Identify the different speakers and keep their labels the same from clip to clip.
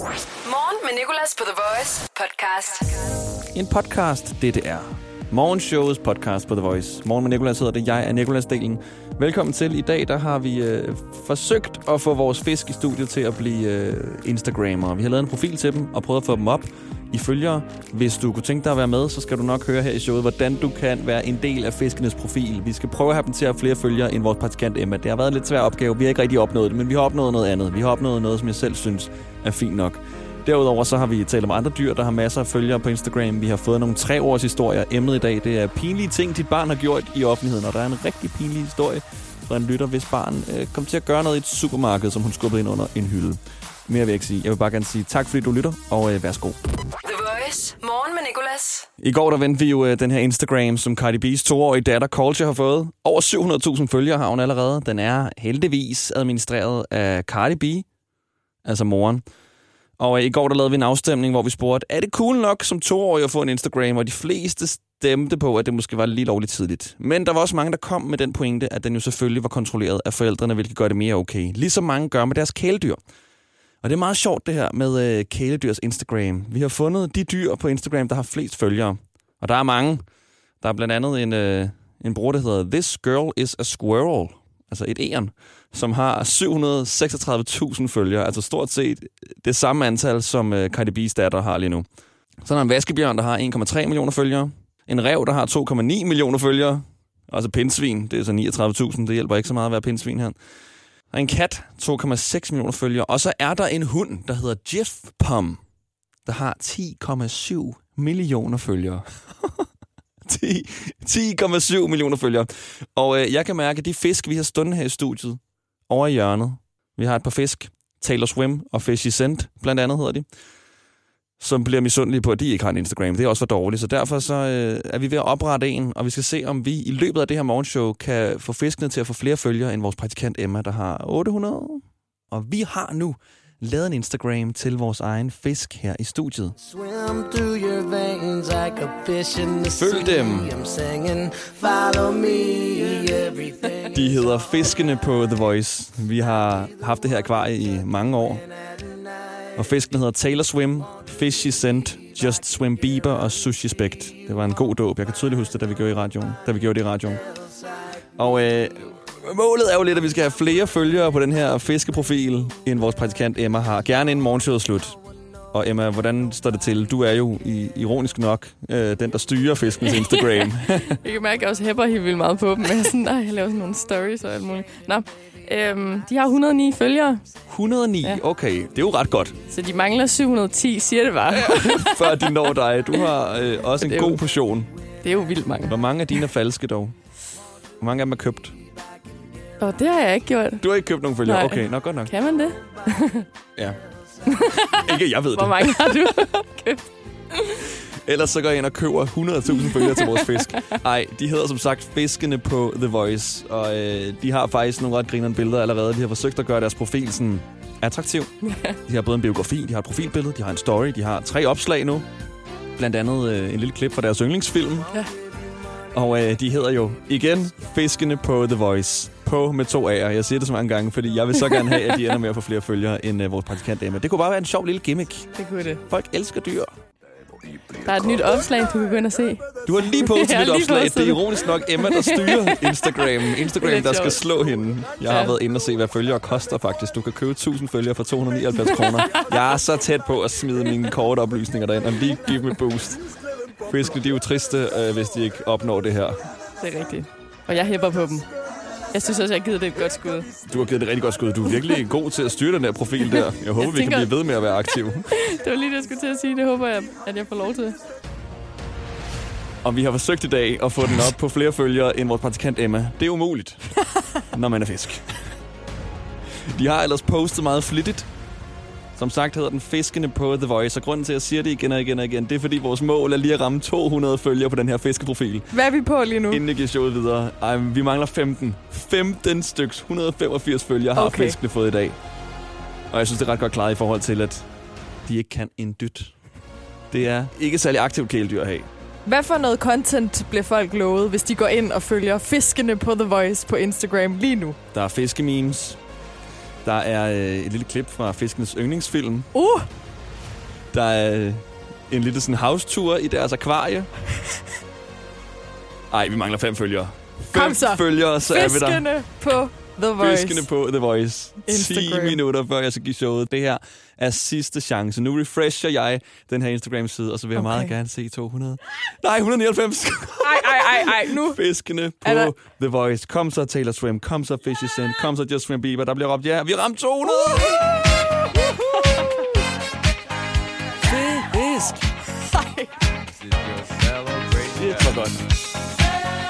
Speaker 1: Morgen med Nicolas på The Voice podcast.
Speaker 2: En podcast, det det er. Morgenshowets podcast på The Voice. Morgen med Nicolas hedder det. Jeg er Nicolas Delen. Velkommen til. I dag der har vi øh, forsøgt at få vores fisk i studiet til at blive øh, Instagrammer. Vi har lavet en profil til dem og prøvet at få dem op i følgere. Hvis du kunne tænke dig at være med, så skal du nok høre her i showet, hvordan du kan være en del af fiskenes profil. Vi skal prøve at have dem til at have flere følgere end vores praktikant Emma. Det har været en lidt svær opgave. Vi har ikke rigtig opnået det, men vi har opnået noget andet. Vi har opnået noget, som jeg selv synes er fint nok. Derudover så har vi talt om andre dyr, der har masser af følgere på Instagram. Vi har fået nogle tre års historier. Emnet i dag, det er pinlige ting, dit barn har gjort i offentligheden. Og der er en rigtig pinlig historie fra en lytter, hvis barn øh, kom til at gøre noget i et supermarked, som hun skubbede ind under en hylde. Mere vil jeg ikke sige. Jeg vil bare gerne sige tak, fordi du lytter, og øh, værsgo.
Speaker 1: The Voice. Morgen med Nicolas.
Speaker 2: I går der vendte vi jo øh, den her Instagram, som Cardi B's toårige datter Culture har fået. Over 700.000 følgere har hun allerede. Den er heldigvis administreret af Cardi B, altså moren. Og øh, i går der lavede vi en afstemning, hvor vi spurgte, er det cool nok som toårig at få en Instagram? Og de fleste stemte på, at det måske var lige lovligt tidligt. Men der var også mange, der kom med den pointe, at den jo selvfølgelig var kontrolleret af forældrene, hvilket gør det mere okay. Ligesom mange gør med deres kæledyr. Og det er meget sjovt det her med øh, kæledyrs Instagram. Vi har fundet de dyr på Instagram, der har flest følgere. Og der er mange. Der er blandt andet en, øh, en bruger, der hedder This Girl is a Squirrel. Altså et æren, som har 736.000 følgere. Altså stort set det samme antal, som øh, Cardi B's datter har lige nu. Så er der en vaskebjørn, der har 1,3 millioner følgere. En rev, der har 2,9 millioner følgere. Altså pindsvin, det er så 39.000. Det hjælper ikke så meget at være pindsvin her. En kat, 2,6 millioner følgere. Og så er der en hund, der hedder Jeff Pum, der har 10,7 millioner følgere. 10,7 millioner følgere. Og øh, jeg kan mærke, at de fisk, vi har stående her i studiet, over i hjørnet, vi har et par fisk, Taylor Swim og Fishy Scent, blandt andet hedder de, som bliver misundelige på, at de ikke har en Instagram. Det er også for dårligt, så derfor så, øh, er vi ved at oprette en, og vi skal se, om vi i løbet af det her morgenshow kan få fiskene til at få flere følgere end vores praktikant Emma, der har 800. Og vi har nu lavet en Instagram til vores egen fisk her i studiet.
Speaker 3: Veins like
Speaker 2: Følg dem.
Speaker 3: Singing, me.
Speaker 2: De hedder Fiskene på The Voice. Vi har haft det her akvarie i mange år. Og fisken hedder Taylor Swim, Fishy Scent, Just Swim Bieber og Sushi Spect. Det var en god dåb. Jeg kan tydeligt huske det, da vi gjorde, i radioen, da vi gjorde det i radioen. Og øh, målet er jo lidt, at vi skal have flere følgere på den her fiskeprofil, end vores praktikant Emma har. Gerne inden morgenshowet er slut. Og Emma, hvordan står det til? Du er jo i, ironisk nok øh, den, der styrer fiskens Instagram.
Speaker 4: Jeg kan mærke, at jeg også hæpper helt vildt meget på dem. Jeg, sådan, nej, jeg laver sådan nogle stories og alt muligt. Nå, øhm, de har 109 følgere,
Speaker 2: 109,
Speaker 4: Ja.
Speaker 2: okay. Det er jo ret godt.
Speaker 4: så de mangler 710, siger det bare.
Speaker 2: før de når dig. Du har øh, også en
Speaker 4: er jo-
Speaker 2: god portion.
Speaker 4: Det er jo vildt mange.
Speaker 2: Hvor mange af dine er falske dog? Hvor mange af dem er købt?
Speaker 4: Og det har jeg ikke gjort.
Speaker 2: Du har ikke købt nogen følgere?
Speaker 4: Nej.
Speaker 2: Okay, nok godt nok.
Speaker 4: Kan man det?
Speaker 2: Ja. ikke, jeg ved
Speaker 4: Hvor
Speaker 2: det.
Speaker 4: mange har du købt?
Speaker 2: Ellers så går jeg ind og køber 100.000 følgere til vores fisk. Nej, de hedder som sagt Fiskene på The Voice. Og øh, de har faktisk nogle ret grinerende billeder allerede. De har forsøgt at gøre deres profil sådan attraktiv. De har både en biografi, de har et profilbillede, de har en story, de har tre opslag nu. Blandt andet øh, en lille klip fra deres yndlingsfilm.
Speaker 4: Ja.
Speaker 2: Og øh, de hedder jo igen Fiskene på The Voice. På med to A'er. Jeg siger det så mange gange, fordi jeg vil så gerne have, at de ender med at få flere følgere end øh, vores praktikant Emma. Det kunne bare være en sjov lille gimmick.
Speaker 4: Det kunne det.
Speaker 2: Folk elsker dyr.
Speaker 4: Der er et nyt opslag, du kan gå ind og se.
Speaker 2: Du har lige postet
Speaker 4: har
Speaker 2: mit
Speaker 4: lige
Speaker 2: opslag. Det er ironisk nok Emma, der styrer Instagram. Instagram, der skal slå hende. Jeg har
Speaker 4: Ja.
Speaker 2: været inde og se, hvad følgere koster faktisk. Du kan købe 1000 følgere for 279 kroner. Jeg er så tæt på at smide mine korte oplysninger derind og lige give dem et boost. Fiskene, de er jo triste, øh, hvis de ikke opnår det her.
Speaker 4: Det er rigtigt. Og jeg hæpper på dem. Jeg synes også, jeg har givet det et godt skud.
Speaker 2: Du har givet det rigtig godt skud. Du er virkelig god til at styre den der profil der. Jeg håber,
Speaker 4: Jeg
Speaker 2: vi kan blive ved med at være aktive.
Speaker 4: Det var lige det, jeg skulle til at sige. Det håber jeg, at jeg får lov til.
Speaker 2: Og vi har forsøgt i dag at få den op på flere følgere end vores praktikant Emma. Det er umuligt, når man er fisk. De har ellers postet meget flittigt. Som sagt hedder den Fiskene på The Voice, og grunden til, at jeg siger det igen og igen og igen, det er fordi vores mål er lige at ramme 200 følgere på den her fiskeprofil,
Speaker 4: Hvad er vi på lige nu?
Speaker 2: inden jeg giver showet videre. Ej, vi mangler 15. 15 styks, 185 følgere har
Speaker 4: Okay.
Speaker 2: fiskene fået i dag. Og jeg synes, det er ret godt klaret i forhold til, at de ikke kan en dyt. Det er ikke særlig aktivt kæledyr at have.
Speaker 4: Hvad for noget content bliver folk lovet, hvis de går ind og følger fiskene på The Voice på Instagram lige nu?
Speaker 2: Der er fiskememes. Der er øh, et lille klip fra Fiskenes yndlingsfilm.
Speaker 4: Uh!
Speaker 2: Der er en lille sådan house-tour i deres akvarie. Ej, vi mangler fem følgere. Fem
Speaker 4: Kom så.
Speaker 2: følgere, så er vi der.
Speaker 4: Fiskene på The Voice.
Speaker 2: Fiskene på The Voice. 10
Speaker 4: Instagram.
Speaker 2: minutter, før jeg skal give showet. Det her er sidste chance. Nu refresher jeg den her Instagram-side, og så vil jeg
Speaker 4: Okay.
Speaker 2: meget gerne se 200. Nej, 199.
Speaker 4: Ej, ej, ej, ej, nu.
Speaker 2: Fiskene på
Speaker 4: Er der-
Speaker 2: The Voice. Kom så Taylor Swift, kom så Fishy Sin, kom så Justin Bieber. Der bliver råbt ja. Vi har ramt 200! Fisk! Det er for godt.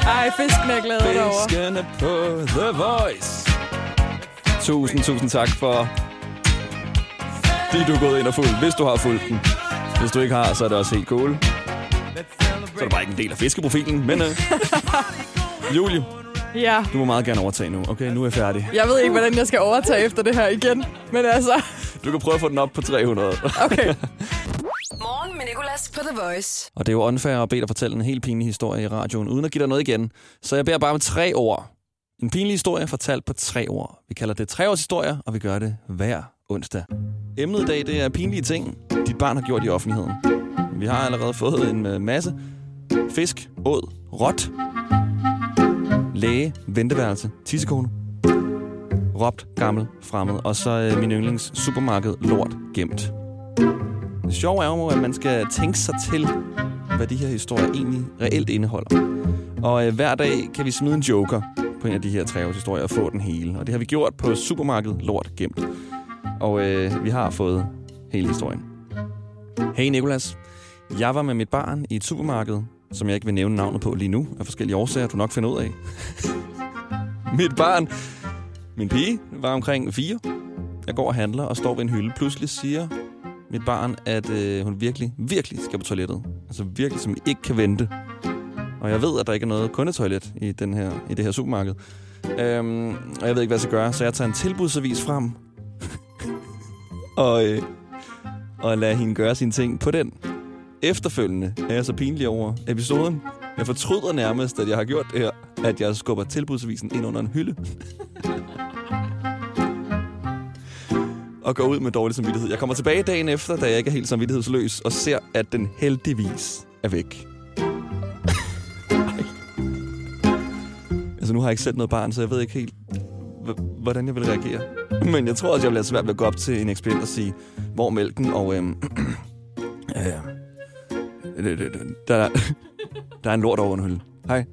Speaker 4: Ej, fiskene er glade derovre.
Speaker 2: Fiskene på The Voice. Tusind, tusind tak for, de du er gået ind og fulgt. Hvis du har fulgt den. Hvis du ikke har, så er det også helt cool. Så er det bare ikke en del af fiskeprofilen, men... Uh, Julie,
Speaker 4: Ja,
Speaker 2: du må meget gerne overtage nu. Okay, nu er jeg færdig.
Speaker 4: jeg ved ikke, hvordan jeg skal overtage efter det her igen. Men altså,
Speaker 2: Du kan prøve at få den op på 300.
Speaker 4: okay.
Speaker 1: Morgen på The Voice.
Speaker 2: Og det er jo unfair at bede dig fortælle en helt pinlig historie i radioen, uden at give dig noget igen. Så jeg beder bare om tre ord. En pinlig historie fortalt på tre ord. Vi kalder det treårshistorier, og vi gør det hver onsdag. Emnet i dag, det er pinlige ting, dit barn har gjort i offentligheden. Vi har allerede fået en øh, masse. Fisk, åd, råt, læge, venteværelse, tissekone, råbt, gammel, fremmed, og så øh, min yndlings supermarked, lort, gemt. Det sjove er jo, at man skal tænke sig til, hvad de her historier egentlig reelt indeholder. Og øh, hver dag kan vi smide en joker på en af de her tre historier og få den hele. Og det har vi gjort på supermarkedet Lort Gemt. Og øh, vi har fået hele historien. Hey Nikolas. Jeg var med mit barn i et supermarked, som jeg ikke vil nævne navnet på lige nu, af forskellige årsager, du nok finder ud af. mit barn, min pige, var omkring fire. Jeg går og handler og står ved en hylde. Pludselig siger mit barn, at øh, hun virkelig, virkelig skal på toilettet. Altså virkelig, som ikke kan vente. Og jeg ved, at der ikke er noget kundetoilet i, den her, i det her supermarked. Øhm, og jeg ved ikke, hvad jeg skal gøre, så jeg tager en tilbudsavis frem. og, øh, og lader hende gøre sine ting på den. Efterfølgende er jeg så pinlig over episoden. Jeg fortryder nærmest, at jeg har gjort det her, at jeg skubber tilbudsavisen ind under en hylde. og går ud med dårlig samvittighed. Jeg kommer tilbage dagen efter, da jeg ikke er helt samvittighedsløs, og ser, at den heldigvis er væk. Altså, nu har jeg ikke selv noget barn, så jeg ved ikke helt, hvordan jeg vil reagere. Men jeg tror også, jeg vil have svært ved at gå op til en ekspert og sige, hvor mælken, og øhm, øh, øh, øh, der, der er en lort over en hylde. Hej.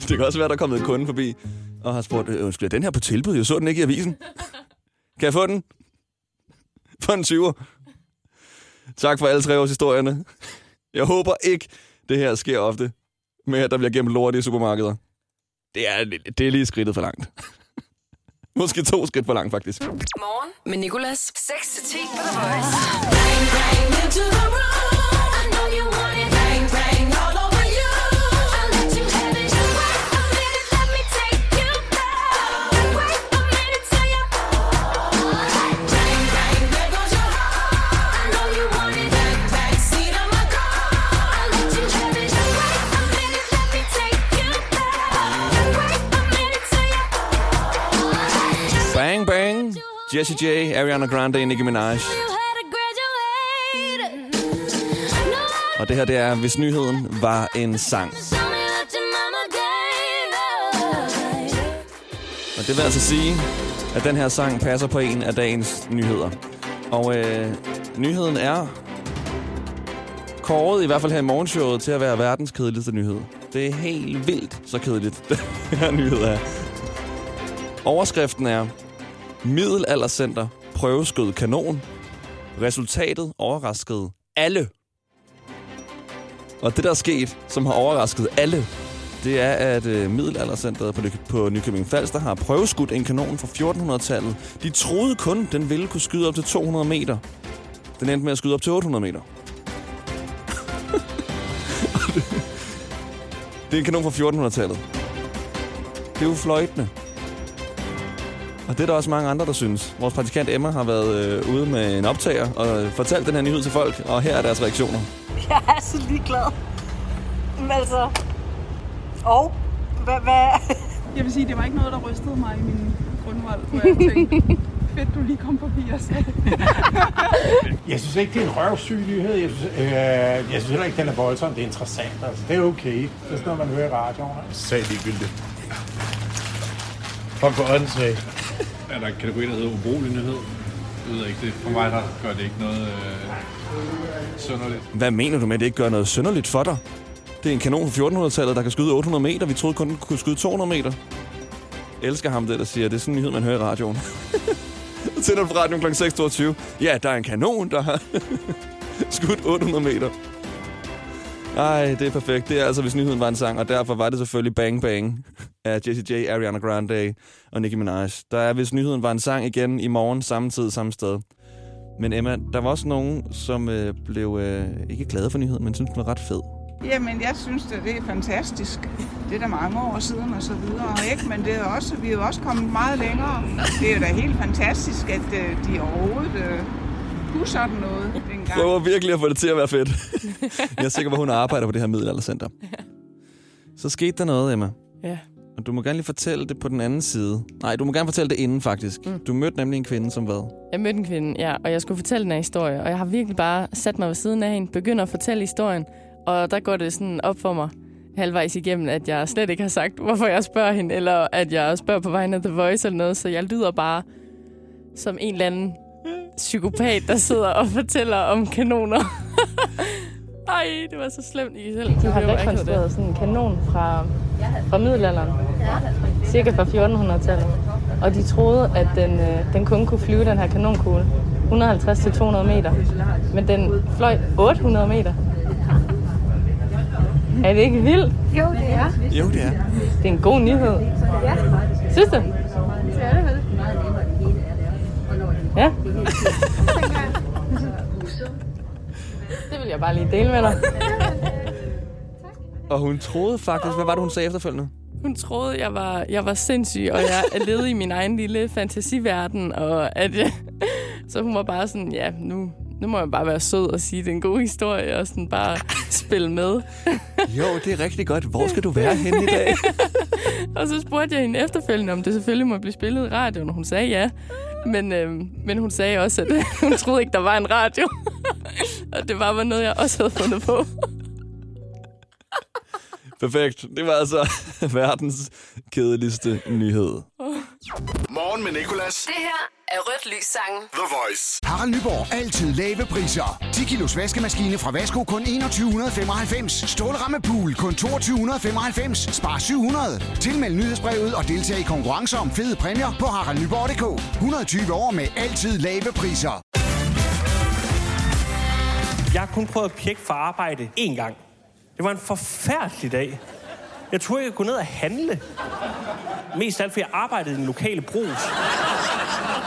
Speaker 2: det kan også være, der er kommet en kunde forbi, og har spurgt, øh, undskyld, er den her på tilbud? Jeg så den ikke i avisen. Kan jeg få den? For en 20'er. Tak for alle tre års historierne. Jeg håber ikke, det her sker ofte, med at der bliver gemt lort i supermarkeder. Det er, det er lige skridtet for langt. Måske to skridt for langt, faktisk.
Speaker 1: Morgen med Nicolas. 6-10 på The Voice.
Speaker 5: Bang, bang into the room.
Speaker 2: Jessie J, Ariana Grande, Nicki Minaj. Og det her, det er, hvis nyheden var en sang. Og det vil altså sige, at den her sang passer på en af dagens nyheder. Og øh, nyheden er kåret, i hvert fald her i morgenshowet, til at være verdens kedeligste nyhed. Det er helt vildt så kedeligt, den her nyhed er. Overskriften er, Middelaldercenter prøveskød kanon. Resultatet overraskede alle. Og det, der er sket, som har overrasket alle, det er, at øh, Middelaldercenteret på, Nyk- på Nykøbing Falster har prøveskudt en kanon fra 1400-tallet. De troede kun, den ville kunne skyde op til 200 meter. Den endte med at skyde op til 800 meter. det er en kanon fra 1400-tallet. Det er jo fløjtende. Og det er der også mange andre, der synes. Vores praktikant Emma har været øh, ude med en optager og øh, fortalt den her nyhed til folk, og her er deres reaktioner.
Speaker 6: Jeg er så ligeglad. Men altså... Og? Hvad? hvad?
Speaker 7: Jeg vil sige, det var ikke noget, der rystede mig i min grundvold, hvor jeg tænkte, fedt, du lige kom forbi og sagde.
Speaker 8: Jeg synes ikke, det er en røvsyg nyhed. Jeg synes, øh, jeg synes heller ikke, den er voldsom. Det er interessant. Altså, det er okay. Det er sådan noget, man hører i radioen.
Speaker 9: Sag ligegyldigt.
Speaker 8: Fuck for åndssvagt.
Speaker 9: Er der en kategori, der hedder ubrugelig nyhed? Jeg ved ikke det. For mig der gør det ikke noget øh, sønderligt.
Speaker 2: Hvad mener du med, at det ikke gør noget synderligt for dig? Det er en kanon fra 1400-tallet, der kan skyde 800 meter. Vi troede kun, den kunne skyde 200 meter. Jeg elsker ham, det der siger, det er sådan en nyhed, man hører i radioen. Tænder på radioen kl. 6.22. Ja, der er en kanon, der har skudt 800 meter. Ej, det er perfekt. Det er altså, hvis nyheden var en sang, og derfor var det selvfølgelig Bang Bang af Jessie J, Ariana Grande og Nicki Minaj. Der er, hvis nyheden var en sang igen i morgen, samme tid, samme sted. Men Emma, der var også nogen, som øh, blev øh, ikke glade for nyheden, men synes den var ret fed.
Speaker 7: Jamen, jeg synes, at det er fantastisk. Det er da mange år siden og så videre, ikke? Men det er også, vi er jo også kommet meget længere. Det er jo da helt fantastisk, at øh, de overhovedet øh, kunne sådan noget dengang.
Speaker 2: Prøver virkelig at få det til at være fedt. jeg er sikker på, at hun arbejder på det her middelaldercenter. Så skete der noget, Emma.
Speaker 4: Ja.
Speaker 2: Og du må gerne lige fortælle det på den anden side. Nej, du må gerne fortælle det inden, faktisk. Mm. Du mødte nemlig en kvinde, som hvad?
Speaker 4: Jeg mødte en kvinde, ja, og jeg skulle fortælle den her historie. Og jeg har virkelig bare sat mig ved siden af hende, begynder at fortælle historien. Og der går det sådan op for mig halvvejs igennem, at jeg slet ikke har sagt, hvorfor jeg spørger hende, eller at jeg spørger på vegne af The Voice eller noget. Så jeg lyder bare som en eller anden psykopat, der sidder og fortæller om kanoner. Ej, det var så slemt i selv. De har rekonstrueret sådan en kanon fra, fra middelalderen. Cirka fra 1400-tallet. Og de troede, at den, øh, den kun kunne flyve den her kanonkugle 150-200 meter. Men den fløj 800 meter. Er det ikke vildt?
Speaker 5: Jo, det er.
Speaker 2: Jo, det er.
Speaker 4: Det er en god nyhed.
Speaker 5: Ja,
Speaker 4: Synes du?
Speaker 5: det er det vel.
Speaker 4: Ja. Det vil jeg bare lige dele med dig.
Speaker 2: Og hun troede faktisk... Hvad var det, hun sagde efterfølgende?
Speaker 4: Hun troede, jeg var, jeg var sindssyg, og jeg levede i min egen lille fantasiverden, og at jeg, så hun var bare sådan, ja, nu, nu må jeg bare være sød og sige, det er en god historie, og sådan bare spille med.
Speaker 2: Jo, det er rigtig godt. Hvor skal du være henne i dag?
Speaker 4: Og så spurgte jeg hende efterfølgende, om det selvfølgelig må blive spillet i radioen, og hun sagde ja. Men, øhm, men hun sagde også, at hun troede ikke, der var en radio. og det var bare noget, jeg også havde fundet på.
Speaker 2: Perfekt. Det var altså verdens kedeligste nyhed.
Speaker 10: Morgen med Nicolas.
Speaker 1: Det her er Rødt Lys Sangen.
Speaker 10: The Voice.
Speaker 11: Harald Nyborg. Altid lave priser. 10 kilos vaskemaskine fra Vasko kun 2195. Stålramme pool kun 2295. Spar 700. Tilmeld nyhedsbrevet og deltag i konkurrencer om fede præmier på haraldnyborg.dk. 120 år med altid lave priser.
Speaker 12: Jeg har kun prøvet at pjekke for arbejde én gang. Det var en forfærdelig dag. Jeg troede, jeg kunne gå ned og handle. Mest af alt, fordi jeg arbejdede i den lokale brus.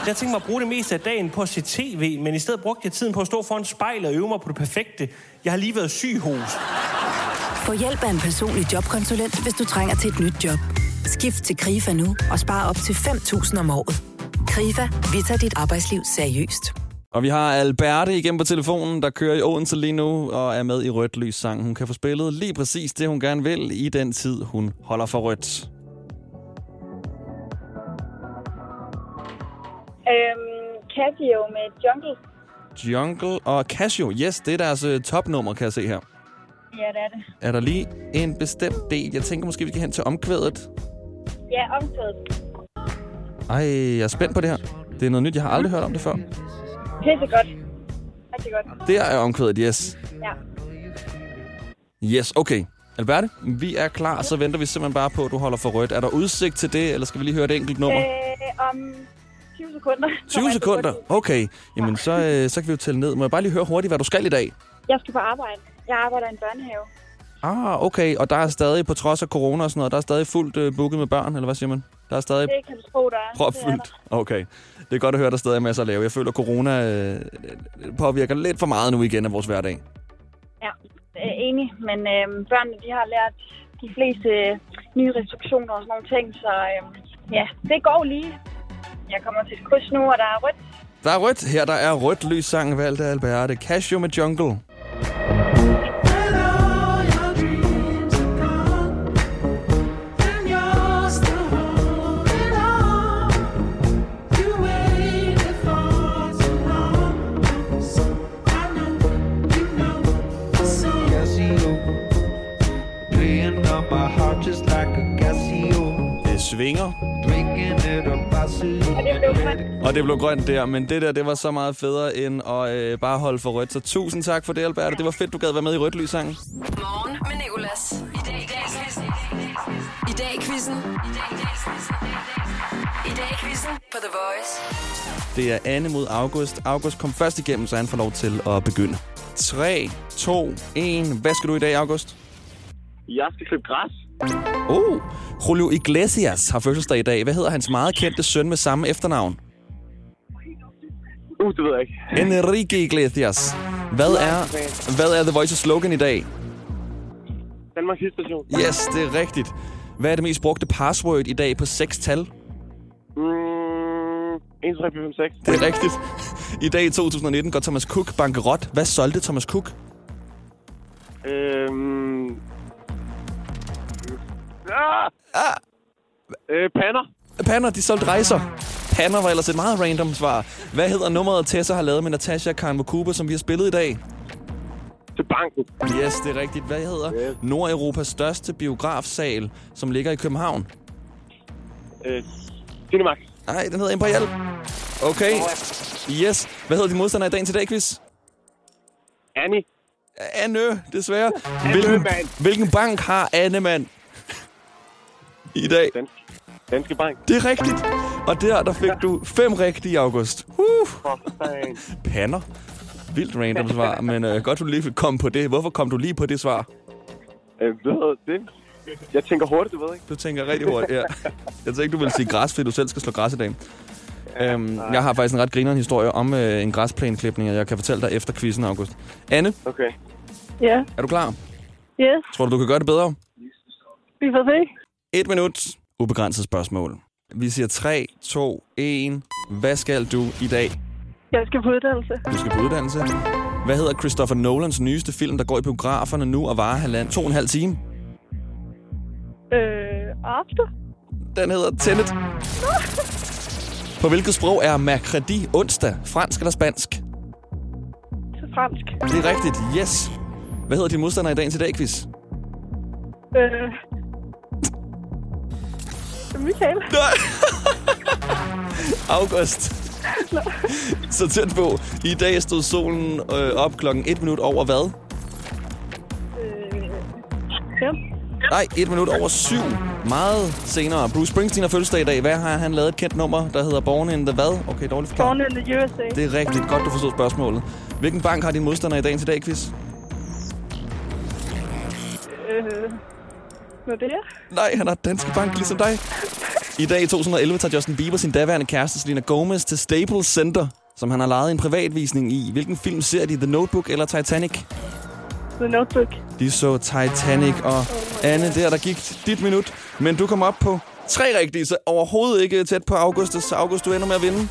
Speaker 12: Jeg tænkte mig at bruge det meste af dagen på at se tv, men i stedet brugte jeg tiden på at stå foran spejlet og øve mig på det perfekte. Jeg har lige været syg hos.
Speaker 13: Få hjælp af en personlig jobkonsulent, hvis du trænger til et nyt job. Skift til KRIFA nu og spar op til 5.000 om året. KRIFA, vi tager dit arbejdsliv seriøst.
Speaker 2: Og vi har Alberte igen på telefonen, der kører i Odense lige nu og er med i Rødt Lys sang. Hun kan få spillet lige præcis det, hun gerne vil i den tid, hun holder for rødt.
Speaker 14: Øhm, Casio med Jungle.
Speaker 2: Jungle og Casio. Yes, det er deres øh, topnummer, kan jeg se her.
Speaker 14: Ja, det er det.
Speaker 2: Er der lige en bestemt del? Jeg tænker måske, vi skal hen til omkvædet.
Speaker 14: Ja, omkvædet.
Speaker 2: Ej, jeg er spændt på det her. Det er noget nyt, jeg har aldrig hørt om det før.
Speaker 14: Pisse godt. Rigtig godt.
Speaker 2: Det er omkvædet, yes.
Speaker 14: Ja.
Speaker 2: Yes, okay. Alberte, vi er klar, så venter vi simpelthen bare på, at du holder for rødt. Er der udsigt til det, eller skal vi lige høre et enkelt nummer?
Speaker 14: Øh, om 20 sekunder.
Speaker 2: 20 sekunder? Okay. Jamen, så, øh, så kan vi jo tælle ned. Må jeg bare lige høre hurtigt, hvad du skal i dag?
Speaker 14: Jeg skal på arbejde. Jeg arbejder i en børnehave.
Speaker 2: Ah, okay. Og der er stadig, på trods af corona og sådan noget, der er stadig fuldt øh, booket med børn, eller hvad siger man? Der er stadig
Speaker 14: Det kan du tro, der er.
Speaker 2: propfyldt. Okay. Det er godt at høre, der stadig er masser at lave. Jeg føler, at corona øh, påvirker lidt for meget nu igen af vores hverdag.
Speaker 14: Ja, øh, enig. Men øh, børnene, de har lært de fleste øh, nye restriktioner og sådan nogle ting. Så øh, ja, det går lige. Jeg kommer til et kryds nu, og der er rødt.
Speaker 2: Der er rødt. Her der er rødt lys sang valgt af Alberte. Casio med Jungle.
Speaker 14: Og det blev grønt
Speaker 2: der, men det der, det var så meget federe end at øh, bare holde for rødt. Så tusind tak for det, Albert. Det var fedt, du gad være med i rødt lyssangen.
Speaker 1: Morgen med Nicolas. I dag i dag quizzen. I dag i quizzen. I dag i quizzen på The Voice.
Speaker 2: Det er Anne mod August. August kom først igennem, så han får lov til at begynde. 3, 2, 1. Hvad skal du i dag, August?
Speaker 15: Jeg skal klippe græs.
Speaker 2: Oh, Julio Iglesias har fødselsdag i dag. Hvad hedder hans meget kendte søn med samme efternavn?
Speaker 15: Uh, det ved jeg ikke.
Speaker 2: Enrique Iglesias. Hvad er, hvad er The Voice's slogan i dag?
Speaker 15: Danmarks station.
Speaker 2: Yes, det er rigtigt. Hvad er det mest brugte password i dag på seks tal?
Speaker 15: Mm, 1, 3, 4, 5, 6.
Speaker 2: Det er rigtigt. I dag i 2019 går Thomas Cook bankerot. Hvad solgte Thomas Cook?
Speaker 15: Øhm... Ah!
Speaker 2: Ah!
Speaker 15: Øh, pander.
Speaker 2: Panner, de solgte rejser. Panner var ellers et meget random svar. Hvad hedder nummeret, Tessa har lavet med Natasha Karnvokuba, som vi har spillet i dag?
Speaker 15: Til banken.
Speaker 2: Yes, det er rigtigt. Hvad hedder
Speaker 15: Yes.
Speaker 2: Nordeuropas største biografsal, som ligger i København?
Speaker 15: Øh, Cinemax.
Speaker 2: Nej, den hedder Imperial. Okay. Yes. Hvad hedder din modstander i dagen til dag, quiz?
Speaker 15: Annie.
Speaker 2: Anne, desværre. Hvilken, hvilken bank har Anne, mand? I dag.
Speaker 15: Dansk, Danske Bank.
Speaker 2: Det er rigtigt. Og der, der fik du fem rigtige, August. Uh. Panner. Vildt random svar, men øh, godt, du lige fik komme på det. Hvorfor kom du lige på det svar?
Speaker 15: Øh, ved det? Jeg tænker hurtigt, du ved ikke.
Speaker 2: Du tænker rigtig hurtigt, ja. Jeg tænkte, du ville sige græs, fordi du selv skal slå græs i dag. Øhm, jeg har faktisk en ret grineren historie om øh, en græsplænklipning, og jeg kan fortælle dig efter quizzen, August. Anne,
Speaker 15: Okay.
Speaker 14: Ja.
Speaker 2: er du klar?
Speaker 14: Yes.
Speaker 2: Tror du, du kan gøre det bedre?
Speaker 14: Vi får se.
Speaker 2: Et minut. Ubegrænset spørgsmål. Vi siger 3, 2, 1. Hvad skal du i dag?
Speaker 14: Jeg skal på uddannelse.
Speaker 2: Du skal på uddannelse. Hvad hedder Christopher Nolans nyeste film, der går i biograferne nu og varer halvand, to og en halv time?
Speaker 14: Øh, after.
Speaker 2: Den hedder Tenet. På hvilket sprog er mercredi onsdag? Fransk eller spansk?
Speaker 14: Til fransk.
Speaker 2: Det er rigtigt. Yes. Hvad hedder din modstander i dagens i dag, quiz?
Speaker 14: Øh, Michael.
Speaker 2: August. Så tæt på. I dag stod solen øh, op klokken 1 minut over hvad?
Speaker 14: Øh, fem.
Speaker 2: Nej, 1 minut over 7. Meget senere. Bruce Springsteen har fødselsdag i dag. Hvad har han lavet et kendt nummer, der hedder Born in the hvad? Okay, dårligt forklaret.
Speaker 14: Born in the USA.
Speaker 2: Det er rigtigt. Godt, du forstod spørgsmålet. Hvilken bank har din modstander i dagens i dag, quiz?
Speaker 14: Øh, hvad det er?
Speaker 2: Nej, han har Danske Bank ligesom dig. I dag i 2011 tager Justin Bieber sin daværende kæreste Selena Gomez til Staples Center, som han har lejet en privatvisning i. Hvilken film ser de? The Notebook eller Titanic?
Speaker 14: The Notebook.
Speaker 2: De så Titanic, og Anne, der der gik dit minut, men du kom op på tre rigtige, så overhovedet ikke tæt på Augustus. Så August, du ender med at vinde.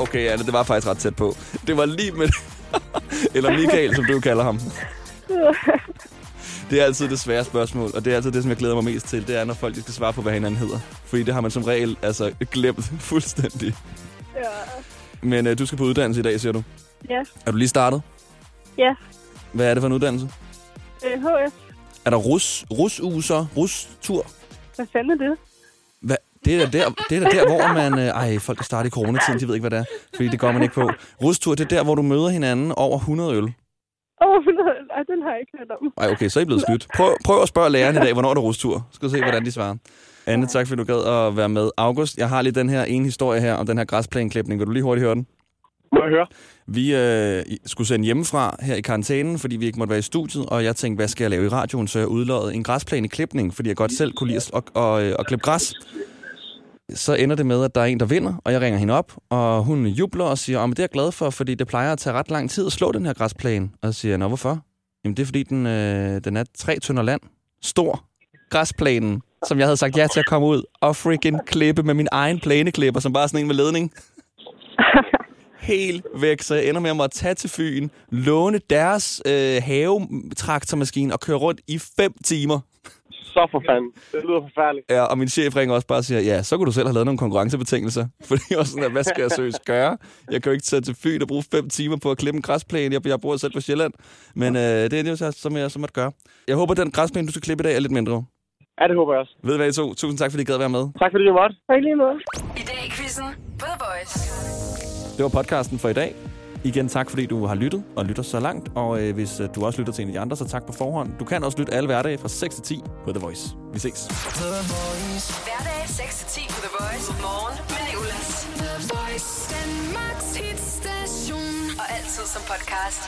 Speaker 2: Okay, Anne, det var faktisk ret tæt på. Det var lige med... Eller Michael, som du kalder ham. Det er altid det svære spørgsmål, og det er altid det, som jeg glæder mig mest til. Det er, når folk skal svare på, hvad hinanden hedder. Fordi det har man som regel altså, glemt fuldstændig.
Speaker 14: Ja.
Speaker 2: Men øh, du skal på uddannelse i dag, siger du.
Speaker 14: Ja.
Speaker 2: Er du lige startet?
Speaker 14: Ja.
Speaker 2: Hvad er det for en uddannelse?
Speaker 14: Øh, HF.
Speaker 2: Er der rus, rusuge så? Rus-tur?
Speaker 14: Hvad fanden er det?
Speaker 2: Hvad? Det er der, det er der hvor man... Øh, ej, folk, der starter i coronatiden, de ved ikke, hvad det er. Fordi det går man ikke på. Rustur, det er der, hvor du møder hinanden over 100 øl.
Speaker 14: Åh, oh, nej, den har jeg ikke hørt om.
Speaker 2: Ej, okay, så er I blevet snydt. Prøv, prøv at spørge læreren i dag, hvornår er der rustur. Skal du se, hvordan de svarer. Anne, tak fordi du gad at være med. August, jeg har lige den her ene historie her om den her græsplænklipning. Vil du lige hurtigt høre den?
Speaker 15: Må jeg høre?
Speaker 2: Vi øh, skulle sende hjemmefra her i karantænen, fordi vi ikke måtte være i studiet, og jeg tænkte, hvad skal jeg lave i radioen? Så jeg udlåede en græsplæne i klipning, fordi jeg godt selv kunne lide at, at, at, at klippe græs. Så ender det med, at der er en, der vinder, og jeg ringer hende op, og hun jubler og siger, at det er jeg glad for, fordi det plejer at tage ret lang tid at slå den her græsplæne. Og så siger jeg, nå hvorfor? Jamen det er fordi, den, øh, den er tre tønder land. Stor. Græsplænen, som jeg havde sagt ja til at komme ud og freaking klippe med min egen plæneklipper, som bare er sådan en med ledning helt væk, så jeg ender med at måtte tage til Fyn, låne deres øh, havetraktormaskine og køre rundt i fem timer.
Speaker 15: Så for fanden. Det lyder forfærdeligt.
Speaker 2: Ja, og min chef ringer også bare og siger, ja, så kunne du selv have lavet nogle konkurrencebetingelser. Fordi jeg var sådan, at, hvad skal jeg seriøst gøre? Jeg kan jo ikke tage til Fyn og bruge fem timer på at klippe en græsplæne. Jeg, jeg bor selv på Sjælland. Men øh, det er det, som jeg så måtte gøre. Jeg håber, at den græsplæne, du skal klippe i dag, er lidt mindre.
Speaker 15: Ja, det håber jeg også.
Speaker 2: Ved I hvad, I to? Tusind tak, fordi I gad være med.
Speaker 15: Tak fordi du måtte.
Speaker 14: Tak lige måde.
Speaker 1: I dag i quizzen The Voice.
Speaker 2: Det var podcasten for i dag. Igen tak, fordi du har lyttet og lytter så langt. Og øh, hvis øh, du også lytter til en af de andre, så tak på forhånd. Du kan også lytte alle hverdage fra 6 til 10 på The Voice. Vi ses.
Speaker 1: Hverdag 6-10 på The Voice. Morgen med Nicolas.
Speaker 5: The Voice, Danmarks hitstation.
Speaker 1: Og altid som podcast.